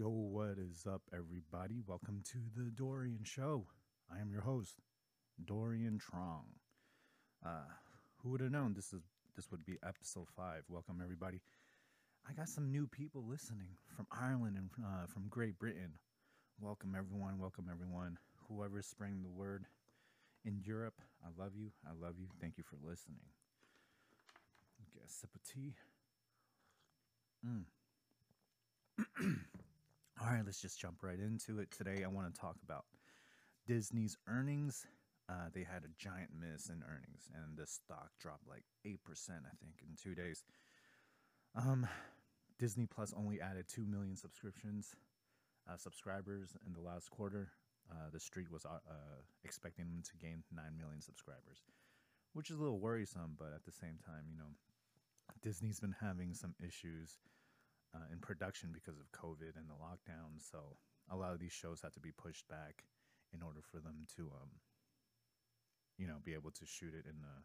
Yo, what is up, everybody? Welcome to the Dorian Show. I am your host, Dorian Trong. Uh, who would have known this is this would be episode five? Welcome, everybody. I got some new people listening from Ireland and uh, from Great Britain. Welcome, everyone. Welcome, everyone. Whoever's spreading the word in Europe, I love you. I love you. Thank you for listening. Get a sip of tea. Mm. All right, let's just jump right into it. Today, I want to talk about Disney's earnings. Uh, they had a giant miss in earnings, and the stock dropped like 8%, I think, in two days. Um, Disney Plus only added 2 million subscriptions, uh, subscribers in the last quarter. Uh, the street was uh, uh, expecting them to gain 9 million subscribers, which is a little worrisome, but at the same time, you know, Disney's been having some issues uh, in production because of COVID and the lockdown. So a lot of these shows had to be pushed back in order for them to, um, you know, be able to shoot it in the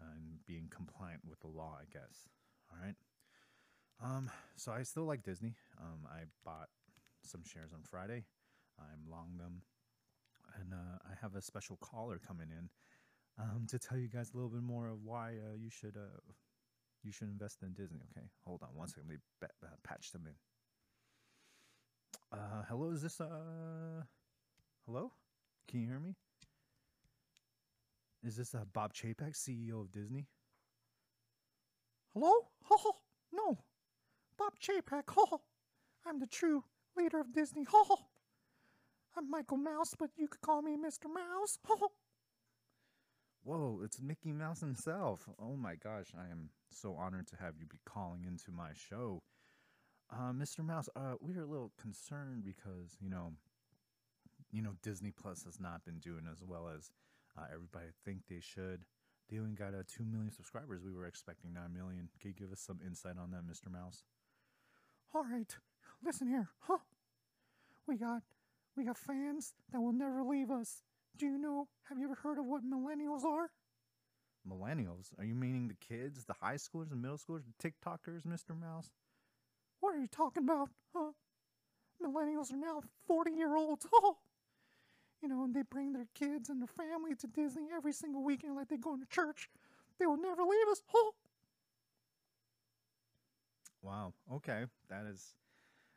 uh, and being compliant with the law, I guess. All right. Um, so I still like Disney. Um, I bought some shares on Friday. I'm long them, and uh, I have a special caller coming in um, to tell you guys a little bit more of why uh, you should uh, you should invest in Disney. Okay, hold on one second. Let me ba- uh, patch them in. Uh, hello, is this uh, hello? Can you hear me? Is this uh, Bob Chapek, CEO of Disney? Hello? Ho ho! No! Bob Chapek, ho ho! I'm the true leader of Disney, ho ho! I'm Michael Mouse, but you could call me Mr. Mouse, ho ho! Whoa, it's Mickey Mouse himself. Oh my gosh, I am so honored to have you be calling into my show. Uh, Mr. Mouse, uh, we're a little concerned because, you know, you know, Disney Plus has not been doing as well as uh, everybody think they should. They only got uh, 2 million subscribers. We were expecting 9 million. Can you give us some insight on that, Mr. Mouse? All right, listen here, huh? We got, we got fans that will never leave us. Do you know, have you ever heard of what millennials are? Millennials? Are you meaning the kids, the high schoolers, the middle schoolers, the TikTokers, Mr. Mouse? What are you talking about, huh? Millennials are now 40 year olds, huh? You know, and they bring their kids and their family to Disney every single weekend like they're going to church. They will never leave us, huh? Wow. Okay. That is,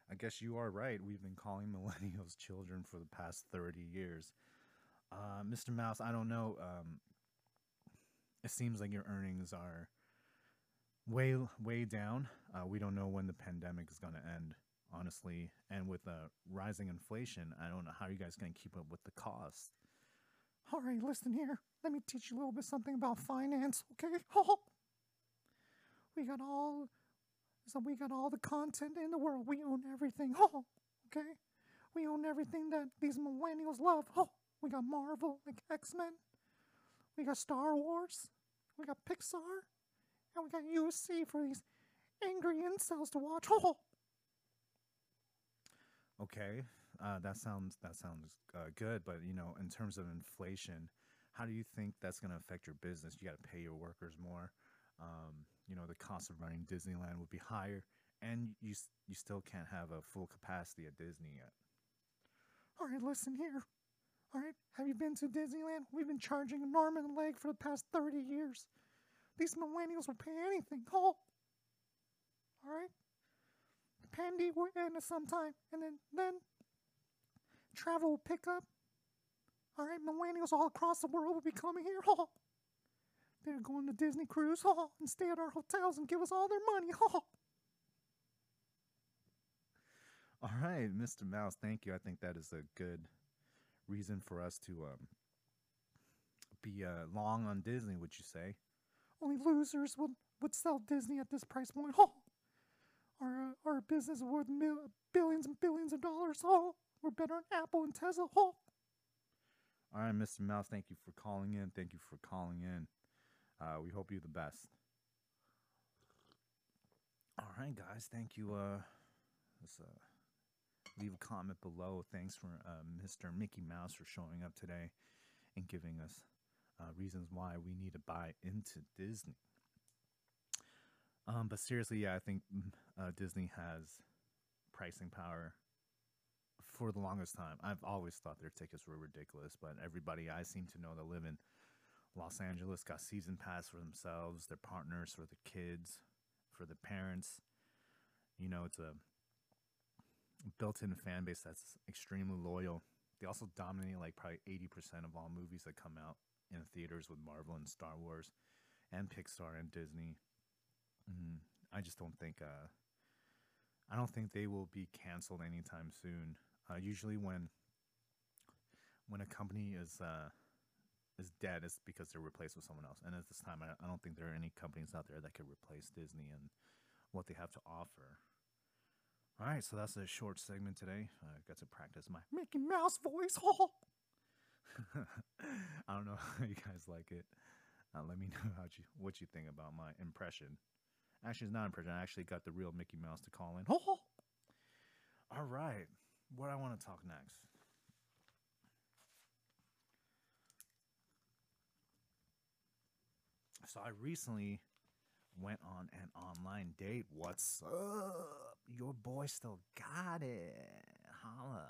I guess you are right. We've been calling millennials children for the past 30 years. Uh, Mr. Mouse, I don't know. Um, it seems like your earnings are way, way down. Uh, we don't know when the pandemic is going to end, honestly. And with uh, rising inflation, I don't know how you guys going to keep up with the cost. All right, listen here. Let me teach you a little bit something about finance, okay? we got all so we got all the content in the world. We own everything. okay? We own everything that these millennials love. We got Marvel, like X-Men. We got Star Wars. We got Pixar. And we got UFC for these angry incels to watch. Okay, uh, that sounds that sounds uh, good, but you know, in terms of inflation, how do you think that's going to affect your business? You got to pay your workers more. Um, you know, the cost of running Disneyland would be higher, and you you still can't have a full capacity at Disney yet. All right, listen here. All right, have you been to Disneyland? We've been charging an arm leg for the past 30 years. These millennials will pay anything. Oh. All right? Pandy will end at some time, and then, then travel will pick up. All right, millennials all across the world will be coming here. Oh. They're going to Disney cruise oh, and stay at our hotels and give us all their money. Oh. All right, Mr. Mouse, thank you. I think that is a good reason for us to um, be uh, long on Disney, would you say? Only losers would, would sell Disney at this price point. Oh. Our, uh, our business is worth mil- billions and billions of dollars. Oh, we're better than Apple and Tesla. Oh. All right, Mr. Mouse, thank you for calling in. Thank you for calling in. Uh, we hope you the best. All right, guys. Thank you. Uh, let's uh, leave a comment below. Thanks for uh, Mr. Mickey Mouse for showing up today and giving us uh, reasons why we need to buy into Disney. Um, but seriously, yeah, I think mm, uh, Disney has pricing power for the longest time. I've always thought their tickets were ridiculous, but everybody I seem to know that live in Los Angeles got season pass for themselves, their partners, for the kids, for the parents. You know, it's a built-in fan base that's extremely loyal. They also dominate like probably 80% of all movies that come out in theaters with Marvel and Star Wars and Pixar and Disney. Mm, I just don't think uh, I don't think they will be canceled anytime soon. Uh, usually, when when a company is uh, is dead, it's because they're replaced with someone else. And at this time, I, I don't think there are any companies out there that could replace Disney and what they have to offer. All right, so that's a short segment today. I got to practice my Mickey Mouse voice. I don't know how you guys like it. Uh, let me know how you what you think about my impression. Actually, it's not impression. I actually got the real Mickey Mouse to call in. All right, what I want to talk next. So I recently went on an online date. What's up? Your boy still got it. Holla.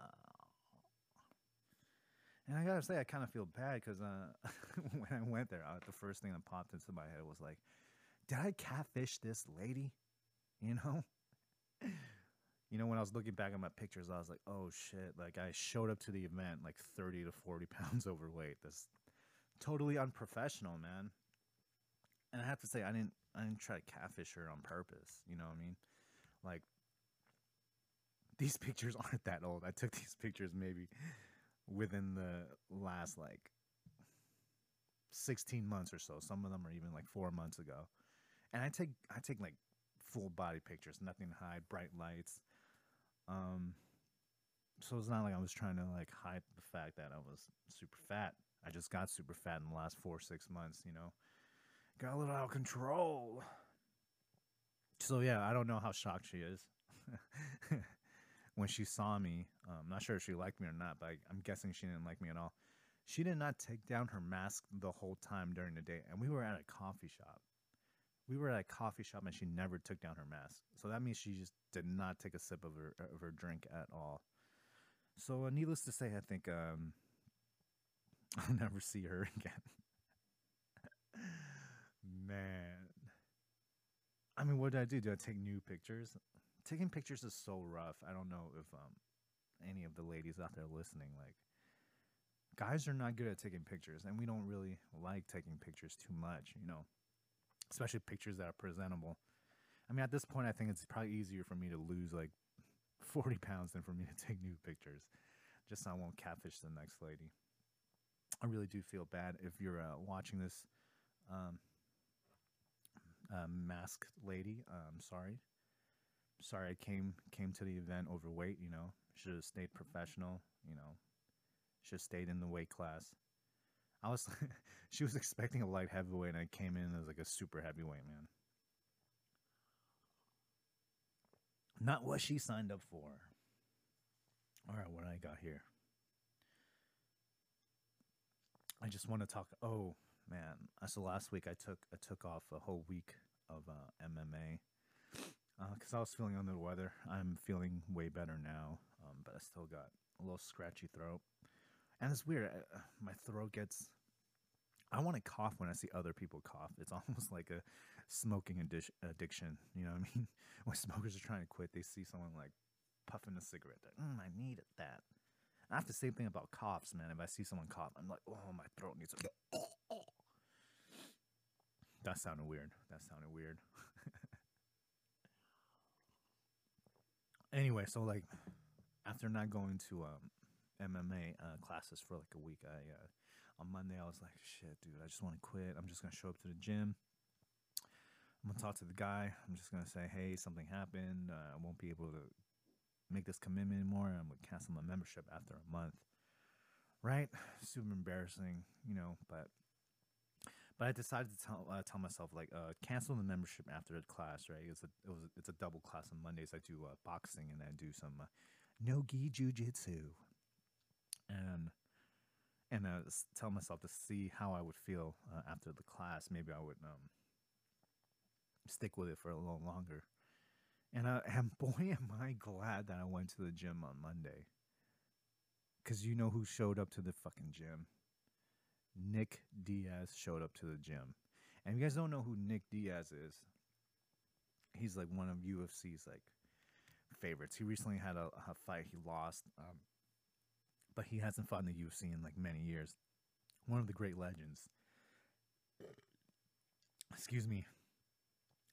And I gotta say, I kind of feel bad because uh, when I went there, uh, the first thing that popped into my head was like, did I catfish this lady? You know? you know, when I was looking back at my pictures, I was like, oh shit. Like, I showed up to the event like 30 to 40 pounds overweight. That's totally unprofessional, man. And I have to say, I didn't, I didn't try to catfish her on purpose. You know what I mean? Like, these pictures aren't that old. I took these pictures maybe within the last like 16 months or so. Some of them are even like four months ago. And I take I take like full body pictures, nothing to hide, bright lights. Um so it's not like I was trying to like hide the fact that I was super fat. I just got super fat in the last four, six months, you know. Got a little out of control. So yeah, I don't know how shocked she is. when she saw me. Um, I'm not sure if she liked me or not, but I, I'm guessing she didn't like me at all. She did not take down her mask the whole time during the day, and we were at a coffee shop. We were at a coffee shop, and she never took down her mask. So that means she just did not take a sip of her of her drink at all. So, uh, needless to say, I think um, I'll never see her again. Man, I mean, what did I do? Did I take new pictures? Taking pictures is so rough. I don't know if um any of the ladies out there listening like guys are not good at taking pictures and we don't really like taking pictures too much, you know. Especially pictures that are presentable. I mean, at this point I think it's probably easier for me to lose like 40 pounds than for me to take new pictures. Just so I won't catfish the next lady. I really do feel bad if you're uh, watching this um, uh, masked lady. I'm um, sorry sorry I came came to the event overweight. You know, should have stayed professional. You know, should have stayed in the weight class. I was, she was expecting a light heavyweight, and I came in as like a super heavyweight man. Not what she signed up for. All right, what I got here. I just want to talk. Oh man, so last week I took I took off a whole week of uh, MMA because uh, I was feeling under the weather. I'm feeling way better now, um, but I still got a little scratchy throat. And it's weird. I, uh, my throat gets. I want to cough when I see other people cough. It's almost like a smoking addi- addiction. You know what I mean? When smokers are trying to quit, they see someone like puffing a cigarette. Like, mm, I needed that. And I have the same thing about coughs, man. If I see someone cough, I'm like, oh, my throat needs to. That sounded weird. That sounded weird. Anyway, so like after not going to um, MMA uh, classes for like a week, I uh, on Monday I was like, shit, dude, I just want to quit. I'm just gonna show up to the gym. I'm gonna talk to the guy. I'm just gonna say, hey, something happened. Uh, I won't be able to make this commitment anymore. I'm gonna cancel my membership after a month. Right? Super embarrassing, you know, but but I decided to tell uh, tell myself like uh, cancel the membership after the class. Right? It's a it was it's a double class on Mondays. I do uh, boxing and I do some uh, no gi jujitsu, and and uh, tell myself to see how I would feel uh, after the class. Maybe I would um, stick with it for a little longer. And, and boy, am I glad that I went to the gym on Monday. Because you know who showed up to the fucking gym? Nick Diaz showed up to the gym. And if you guys don't know who Nick Diaz is, he's like one of UFC's like favorites. He recently had a, a fight he lost, um, but he hasn't fought in the UFC in like many years. One of the great legends. Excuse me.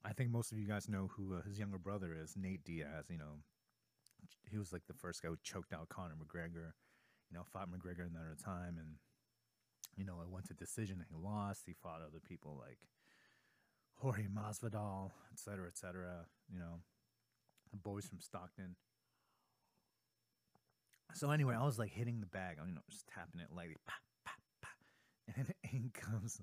I think most of you guys know who uh, his younger brother is, Nate Diaz. You know, he was like the first guy who choked out Conor McGregor. You know, fought McGregor another time, and you know, it went to decision and he lost. He fought other people like Jorge Masvidal, et cetera, et cetera. You know, the boys from Stockton. So anyway, I was like hitting the bag, you know, just tapping it lightly, pa, pa, pa. and in comes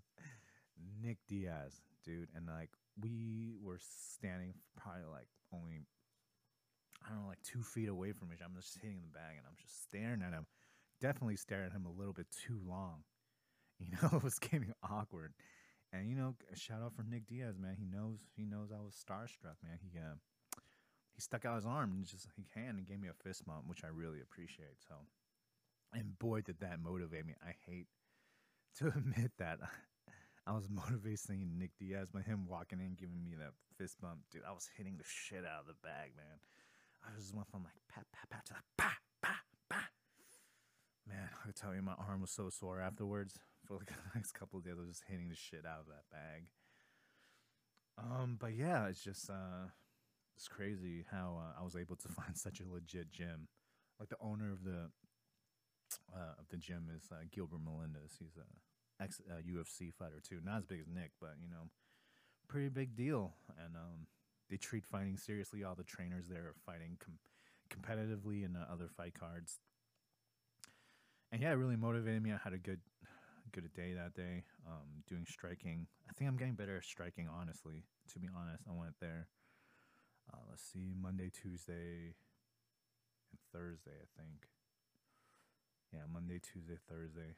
Nick Diaz, dude, and like we were standing probably like only I don't know, like two feet away from each. I'm just hitting the bag, and I'm just staring at him. Definitely staring at him a little bit too long. You know, it was getting awkward. And you know, shout out for Nick Diaz, man. He knows he knows I was starstruck, man. He uh, he stuck out his arm and just he hand and gave me a fist bump, which I really appreciate. So, and boy, did that motivate me. I hate to admit that I was motivated seeing Nick Diaz, but him walking in giving me that fist bump, dude. I was hitting the shit out of the bag, man. I just went from like pat pat pat to like pa pa pa. Man, I tell you my arm was so sore afterwards for like the next couple of days. I was just hitting the shit out of that bag. Um, but yeah, it's just uh, it's crazy how uh, I was able to find such a legit gym. Like the owner of the uh, of the gym is uh, Gilbert Melendez. He's a ex uh, UFC fighter too. Not as big as Nick, but you know, pretty big deal. And um, they treat fighting seriously. All the trainers there are fighting com- competitively in uh, other fight cards. And yeah, it really motivated me. I had a good good a day that day. Um, doing striking. I think I'm getting better at striking. Honestly, to be honest, I went there. Uh, let's see, Monday, Tuesday, and Thursday. I think. Yeah, Monday, Tuesday, Thursday.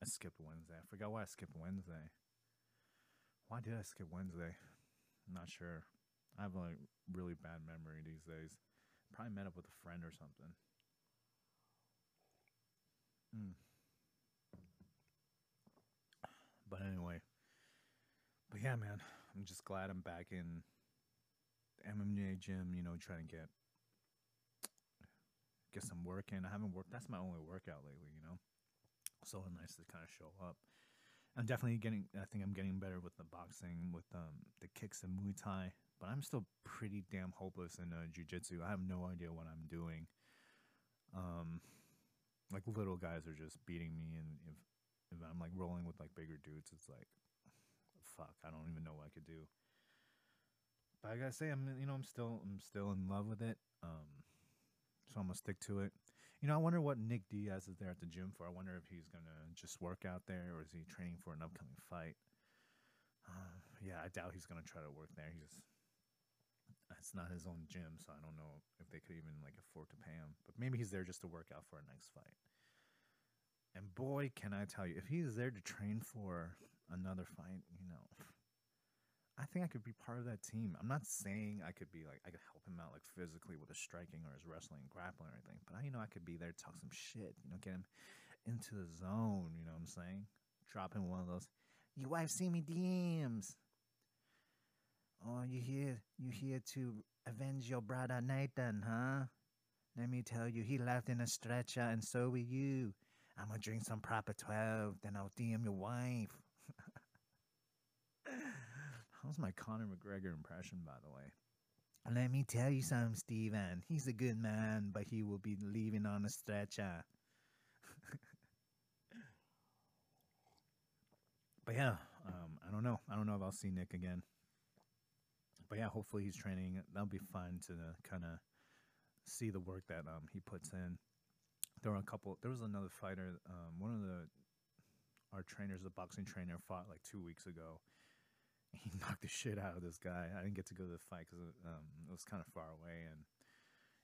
I skipped Wednesday. I forgot why I skipped Wednesday. Why did I skip Wednesday? I'm not sure. I have a really bad memory these days. Probably met up with a friend or something. Mm. But anyway, but yeah, man, I'm just glad I'm back in the MMA gym. You know, trying to get get some work in. I haven't worked. That's my only workout lately. You know, so nice to kind of show up. I'm definitely getting. I think I'm getting better with the boxing, with um, the kicks and Muay Thai. But I'm still pretty damn hopeless in uh, jujitsu. I have no idea what I'm doing. Um, like little guys are just beating me, and if if I'm like rolling with like bigger dudes, it's like, fuck, I don't even know what I could do. But I gotta say, I'm you know I'm still I'm still in love with it. Um, so I'm gonna stick to it. You know, I wonder what Nick Diaz is there at the gym for. I wonder if he's gonna just work out there or is he training for an upcoming fight. Uh, yeah, I doubt he's gonna try to work there. He's it's not his own gym, so I don't know if they could even like afford to pay him. But maybe he's there just to work out for a next fight. And boy, can I tell you, if he's there to train for another fight, you know, I think I could be part of that team. I'm not saying I could be like I could help him out like physically with his striking or his wrestling, grappling or anything, but I you know I could be there to talk some shit, you know, get him into the zone, you know what I'm saying? Drop him one of those you wife see me DMs. Oh, you here you here to avenge your brother Nathan, huh? Let me tell you, he left in a stretcher and so will you. I'm gonna drink some proper 12, then I'll DM your wife. How's my Conor McGregor impression, by the way? Let me tell you something, Steven. He's a good man, but he will be leaving on a stretcher. but yeah, um, I don't know. I don't know if I'll see Nick again. But yeah, hopefully he's training. That'll be fun to kind of see the work that um, he puts in. There were a couple. There was another fighter. Um, one of the our trainers, the boxing trainer, fought like two weeks ago. He knocked the shit out of this guy. I didn't get to go to the fight because um, it was kind of far away, and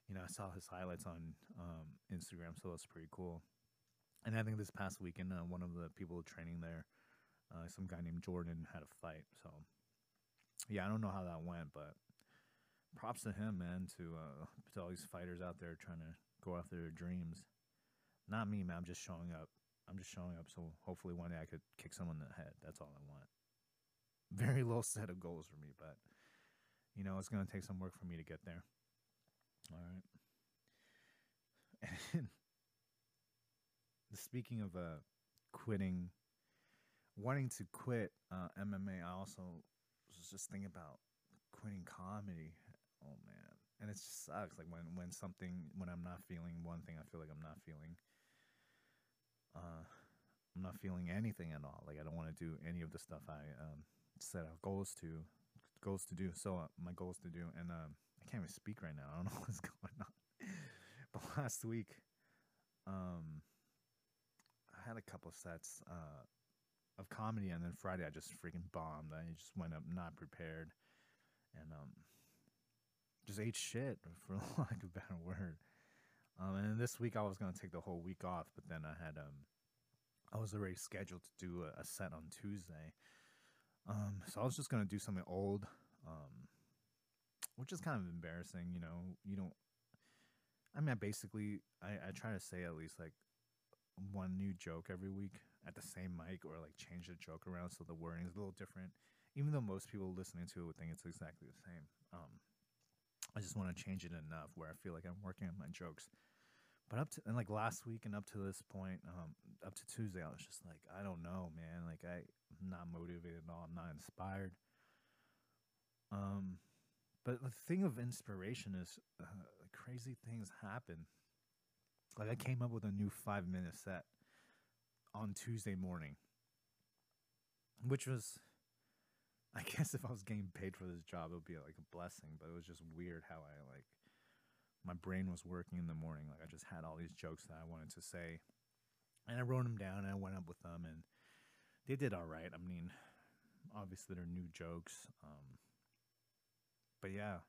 you know I saw his highlights on um, Instagram, so that's pretty cool. And I think this past weekend, uh, one of the people training there, uh, some guy named Jordan, had a fight. So yeah, I don't know how that went, but props to him, man. To uh, to all these fighters out there trying to go after their dreams. Not me, man. I'm just showing up. I'm just showing up. So hopefully one day I could kick someone in the head. That's all I want. Very low set of goals for me, but you know it's gonna take some work for me to get there. All right. And speaking of uh, quitting, wanting to quit uh, MMA, I also was just thinking about quitting comedy. It just sucks. Like when when something when I'm not feeling one thing, I feel like I'm not feeling. Uh, I'm not feeling anything at all. Like I don't want to do any of the stuff I um, set out goals to goals to do. So uh, my goals to do, and um, I can't even speak right now. I don't know what's going on. but last week, um, I had a couple sets uh, of comedy, and then Friday I just freaking bombed. I just went up not prepared, and um, just ate shit for lack of a better word. Um, and this week I was gonna take the whole week off, but then I had um, I was already scheduled to do a, a set on Tuesday. Um, so I was just gonna do something old, um, which is kind of embarrassing. You know, you don't. I mean, I basically I, I try to say at least like one new joke every week at the same mic, or like change the joke around so the wording is a little different. Even though most people listening to it would think it's exactly the same. Um, I just want to change it enough where I feel like I'm working on my jokes. But up to and like last week and up to this point, um, up to Tuesday, I was just like, I don't know, man. Like I'm not motivated at all. I'm not inspired. Um, but the thing of inspiration is uh, crazy things happen. Like I came up with a new five minute set on Tuesday morning, which was, I guess, if I was getting paid for this job, it would be like a blessing. But it was just weird how I like my brain was working in the morning. Like I just had all these jokes that I wanted to say, and I wrote them down and I went up with them, and they did all right. I mean, obviously they're new jokes, um, but yeah.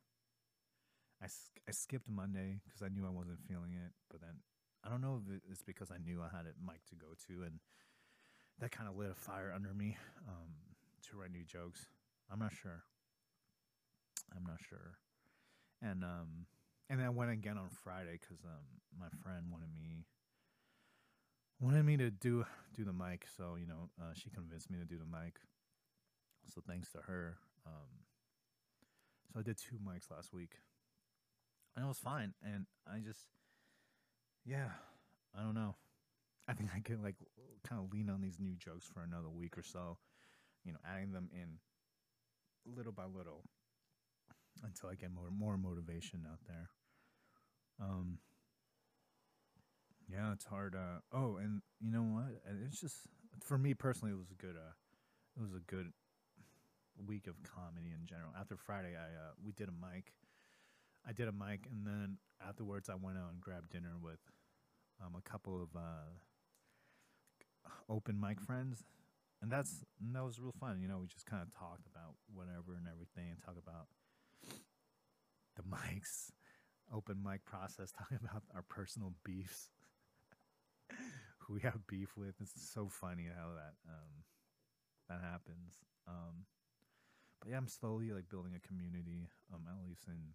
I, I skipped Monday because I knew I wasn't feeling it, but then I don't know if it's because I knew I had a mic to go to, and that kind of lit a fire under me um, to write new jokes. I'm not sure. I'm not sure. And um, and then I went again on Friday because um, my friend wanted me wanted me to do do the mic. So you know, uh, she convinced me to do the mic. So thanks to her. Um, so I did two mics last week, and it was fine. And I just, yeah, I don't know. I think I could like kind of lean on these new jokes for another week or so. You know, adding them in little by little until I get more more motivation out there. Um, yeah, it's hard. Uh, oh, and you know what? It's just for me personally, it was a good. Uh, it was a good week of comedy in general. After Friday, I uh, we did a mic. I did a mic, and then afterwards, I went out and grabbed dinner with um, a couple of uh, open mic friends, and that's and that was real fun. You know, we just kind of talked about whatever and everything, and talk about the mics, open mic process, talking about our personal beefs, who we have beef with. It's so funny how that um, that happens. Um, but yeah, I'm slowly like building a community, um, at least in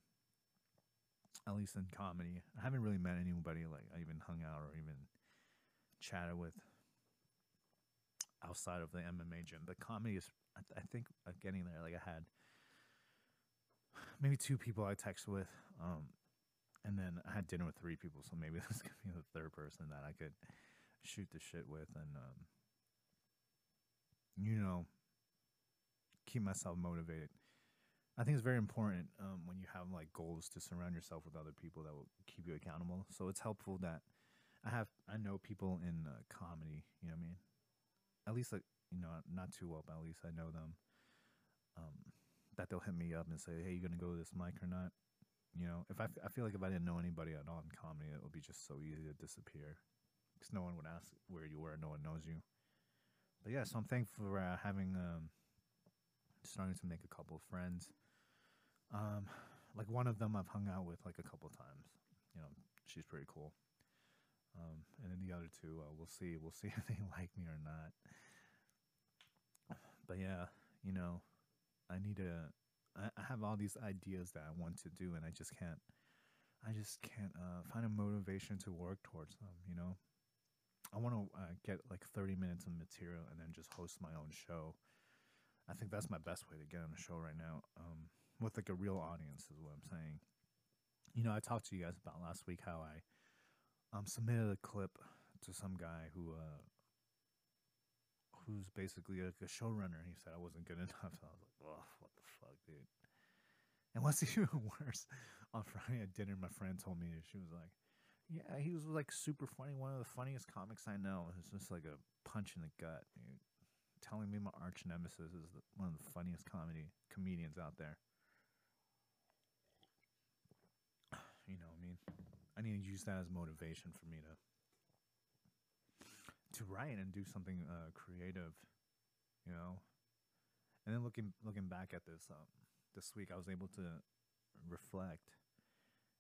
at least in comedy. I haven't really met anybody like I even hung out or even chatted with outside of the MMA gym. But comedy is, I, th- I think, uh, getting there. Like I had maybe two people I text with, um, and then I had dinner with three people. So maybe this could be the third person that I could shoot the shit with, and um, you know, keep myself motivated. I think it's very important um, when you have like goals to surround yourself with other people that will keep you accountable. So it's helpful that I have I know people in uh, comedy. You know what I mean? At least like you know not too well, but at least I know them. Um, that they'll hit me up and say, "Hey, you gonna go to this mic or not?" You know, if I, feel like if I didn't know anybody at all in comedy, it would be just so easy to disappear because no one would ask where you were. No one knows you. But yeah, so I'm thankful for uh, having um, starting to make a couple of friends. Um, like one of them I've hung out with like a couple times. You know, she's pretty cool. Um, and then the other two, uh, we'll see. We'll see if they like me or not. But yeah, you know, I need to. I, have all these ideas that I want to do, and I just can't. I just can't uh, find a motivation to work towards them. You know, I want to uh, get like 30 minutes of material and then just host my own show. I think that's my best way to get on a show right now, um, with like a real audience, is what I'm saying. You know, I talked to you guys about last week how I um, submitted a clip to some guy who uh, who's basically like a showrunner. And he said I wasn't good enough. So I was like, oh, what the fuck, dude. And what's even worse, on Friday at dinner, my friend told me she was like, "Yeah, he was like super funny. One of the funniest comics I know. It's just like a punch in the gut, dude. Telling me my arch nemesis is the, one of the funniest comedy comedians out there. You know, what I mean, I need to use that as motivation for me to to write and do something uh, creative, you know. And then looking looking back at this um, this week, I was able to reflect.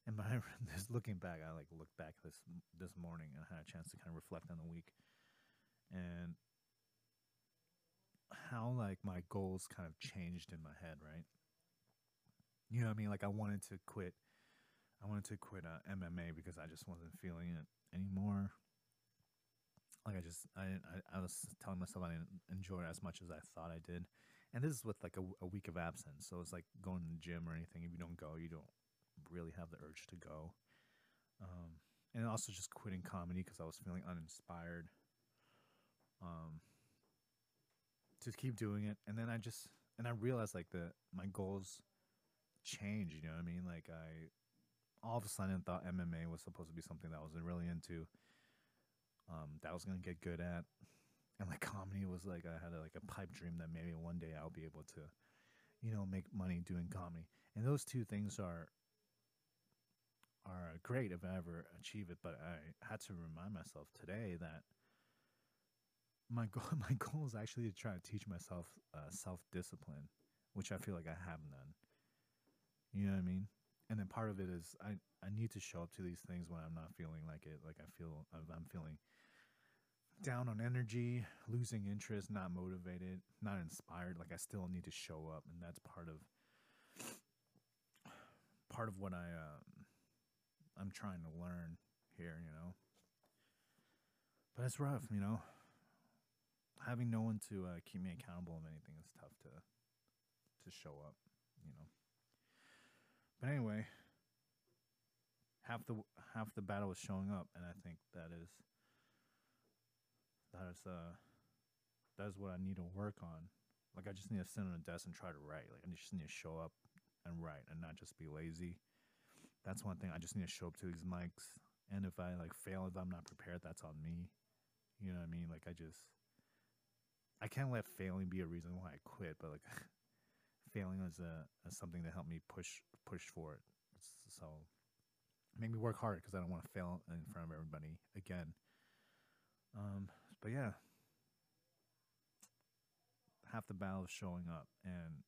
And by this looking back, I like looked back this this morning and I had a chance to kind of reflect on the week, and how like my goals kind of changed in my head, right? You know what I mean? Like I wanted to quit. I wanted to quit uh, MMA because I just wasn't feeling it anymore like I just I, I, I was telling myself I didn't enjoy it as much as I thought I did, and this is with like a, a week of absence, so it's like going to the gym or anything. If you don't go, you don't really have the urge to go. Um, and also just quitting comedy because I was feeling uninspired. Um, to keep doing it, and then I just and I realized like the my goals changed. You know what I mean? Like I all of a sudden thought MMA was supposed to be something that I was really into um, that I was gonna get good at, and like comedy was like I had a, like a pipe dream that maybe one day I'll be able to, you know, make money doing comedy. And those two things are are great if I ever achieve it. But I had to remind myself today that my goal my goal is actually to try to teach myself uh, self discipline, which I feel like I have none. You know what I mean? And then part of it is I, I need to show up to these things when I'm not feeling like it. Like I feel I'm feeling down on energy, losing interest, not motivated, not inspired. Like I still need to show up, and that's part of part of what I um, I'm trying to learn here. You know, but it's rough. You know, having no one to uh, keep me accountable of anything is tough to to show up. You know, but anyway, half the half the battle is showing up, and I think that is that is uh that is what I need to work on. Like I just need to sit on a desk and try to write. Like I just need to show up and write and not just be lazy. That's one thing. I just need to show up to these mics. And if I like fail, if I'm not prepared, that's on me. You know what I mean? Like I just I can't let failing be a reason why I quit, but like failing is a as something to help me push push for it. So make me work hard because I don't want to fail in front of everybody again. Um, but yeah, half the battle is showing up, and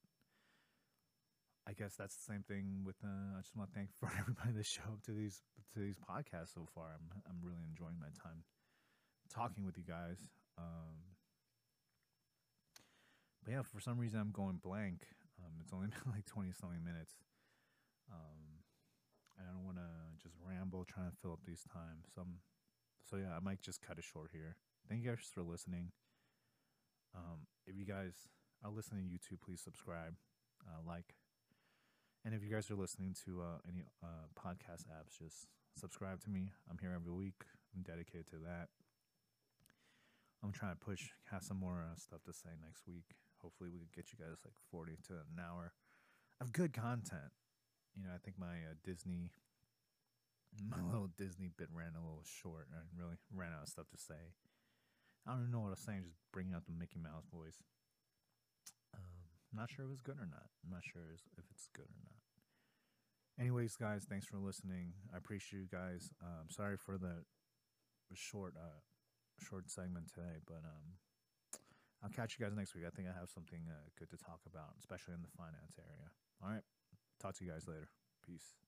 I guess that's the same thing with. Uh, I just want to thank for everybody that showed up to these to these podcasts so far. I'm I'm really enjoying my time talking with you guys. Um, but yeah, for some reason I'm going blank. Um, it's only been like twenty something minutes. Um, I don't want to just ramble trying to fill up these times. So, so yeah, I might just cut it short here. Thank you guys for listening. Um, if you guys are listening to YouTube, please subscribe, uh, like, and if you guys are listening to uh, any uh, podcast apps, just subscribe to me. I'm here every week. I'm dedicated to that. I'm trying to push, have some more uh, stuff to say next week. Hopefully, we can get you guys like 40 to an hour of good content. You know, I think my uh, Disney, my little Disney bit ran a little short. I really ran out of stuff to say. I don't even know what I was saying, just bringing out the Mickey Mouse voice. Um, not sure if it's good or not. I'm not sure if it's good or not. Anyways, guys, thanks for listening. I appreciate you guys. Um, sorry for the short, uh, short segment today, but um, I'll catch you guys next week. I think I have something uh, good to talk about, especially in the finance area. All right, talk to you guys later. Peace.